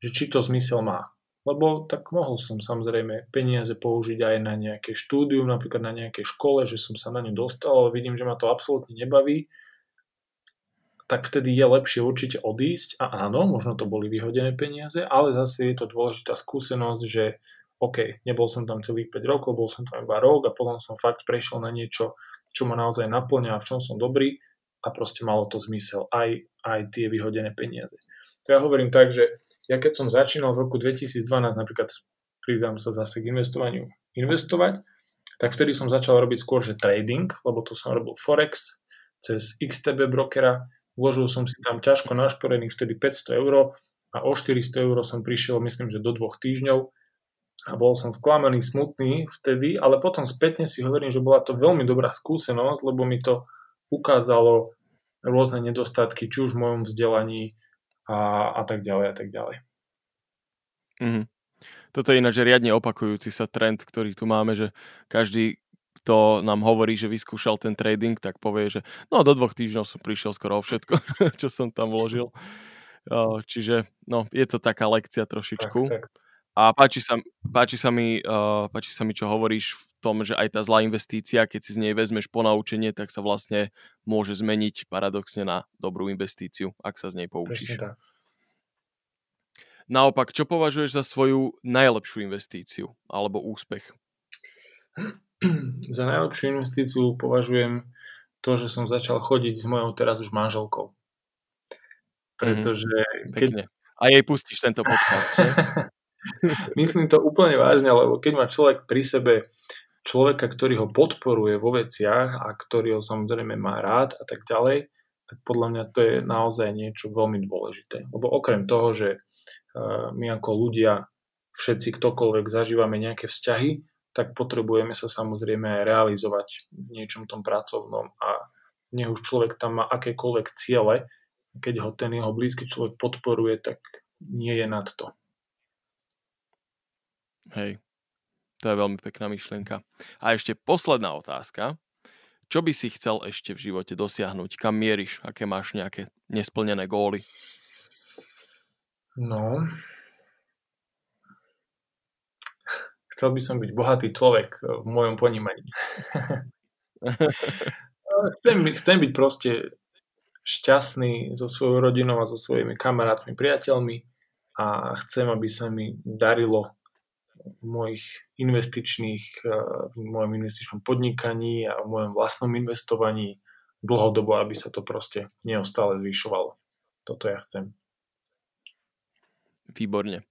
že či to zmysel má. lebo tak mohol som samozrejme peniaze použiť aj na nejaké štúdium, napríklad na nejakej škole, že som sa na ňu dostal, ale vidím, že ma to absolútne nebaví, tak vtedy je lepšie určite odísť a áno, možno to boli vyhodené peniaze, ale zase je to dôležitá skúsenosť, že OK, nebol som tam celých 5 rokov, bol som tam iba rok a potom som fakt prešiel na niečo, čo ma naozaj naplňa v čom som dobrý a proste malo to zmysel, aj, aj tie vyhodené peniaze. To ja hovorím tak, že ja keď som začínal v roku 2012 napríklad pridám sa zase k investovaniu investovať, tak vtedy som začal robiť skôr, že trading, lebo to som robil Forex cez XTB brokera, vložil som si tam ťažko našporených vtedy 500 eur a o 400 eur som prišiel myslím, že do dvoch týždňov a bol som sklamaný, smutný vtedy, ale potom spätne si hovorím, že bola to veľmi dobrá skúsenosť, lebo mi to ukázalo rôzne nedostatky, či už v mojom vzdelaní, a, a tak ďalej a tak ďalej. Mm-hmm. Toto je ináč riadne opakujúci sa trend, ktorý tu máme, že každý, kto nám hovorí, že vyskúšal ten trading, tak povie, že no do dvoch týždňov som prišiel skoro o všetko, <laughs> čo som tam vložil. <laughs> Čiže no, je to taká lekcia trošičku. Tak, tak. A páči sa, páči, sa mi, uh, páči sa mi, čo hovoríš v tom, že aj tá zlá investícia, keď si z nej vezmeš ponaučenie, tak sa vlastne môže zmeniť paradoxne na dobrú investíciu, ak sa z nej poučíš. Naopak, čo považuješ za svoju najlepšiu investíciu alebo úspech? Za najlepšiu investíciu považujem to, že som začal chodiť s mojou teraz už manželkou. Mhm. Pretože... Mm, keď... A jej pustíš tento podcast? <laughs> <laughs> Myslím to úplne vážne, lebo keď má človek pri sebe človeka, ktorý ho podporuje vo veciach a ktorý ho samozrejme má rád a tak ďalej, tak podľa mňa to je naozaj niečo veľmi dôležité. Lebo okrem toho, že e, my ako ľudia, všetci ktokoľvek zažívame nejaké vzťahy, tak potrebujeme sa samozrejme aj realizovať v niečom tom pracovnom a nech už človek tam má akékoľvek ciele, keď ho ten jeho blízky človek podporuje, tak nie je nad to. Hej, to je veľmi pekná myšlienka. A ešte posledná otázka. Čo by si chcel ešte v živote dosiahnuť? Kam mieríš? Aké máš nejaké nesplnené góly? No, chcel by som byť bohatý človek v mojom ponímaní. <laughs> chcem, chcem byť proste šťastný so svojou rodinou a so svojimi kamarátmi, priateľmi a chcem, aby sa mi darilo mojich investičných, eh, v mojom investičnom podnikaní a v mojom vlastnom investovaní dlhodobo, aby sa to proste neustále zvyšovalo. Toto ja chcem. Výborne.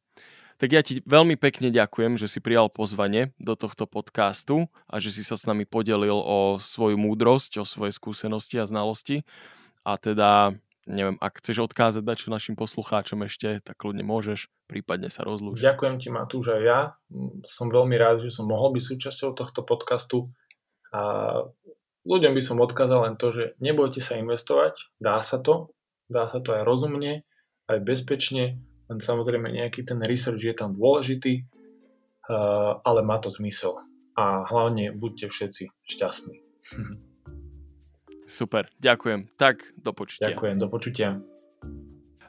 Tak ja ti veľmi pekne ďakujem, že si prijal pozvanie do tohto podcastu a že si sa s nami podelil o svoju múdrosť, o svoje skúsenosti a znalosti. A teda neviem, ak chceš odkázať dať čo našim poslucháčom ešte, tak kľudne môžeš, prípadne sa rozlúčiť. Ďakujem ti Matúš aj ja. Som veľmi rád, že som mohol byť súčasťou tohto podcastu a ľuďom by som odkázal len to, že nebojte sa investovať, dá sa to, dá sa to aj rozumne, aj bezpečne, len samozrejme nejaký ten research je tam dôležitý, ale má to zmysel. A hlavne buďte všetci šťastní. <laughs> Super, ďakujem. Tak, do počutia. Ďakujem, do počutia.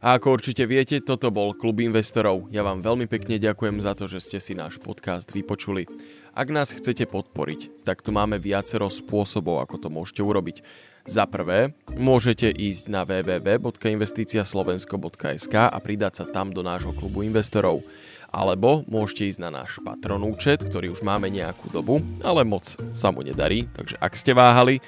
A ako určite viete, toto bol Klub investorov. Ja vám veľmi pekne ďakujem za to, že ste si náš podcast vypočuli. Ak nás chcete podporiť, tak tu máme viacero spôsobov, ako to môžete urobiť. Za prvé, môžete ísť na www.investiciaslovensko.sk a pridať sa tam do nášho klubu investorov. Alebo môžete ísť na náš patron účet, ktorý už máme nejakú dobu, ale moc sa mu nedarí, takže ak ste váhali,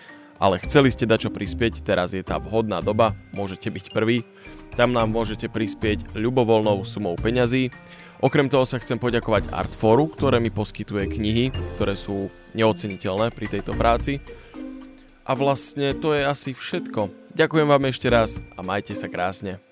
ale chceli ste dať čo prispieť, teraz je tá vhodná doba, môžete byť prvý. Tam nám môžete prispieť ľubovoľnou sumou peňazí. Okrem toho sa chcem poďakovať Artforu, ktoré mi poskytuje knihy, ktoré sú neoceniteľné pri tejto práci. A vlastne to je asi všetko. Ďakujem vám ešte raz a majte sa krásne.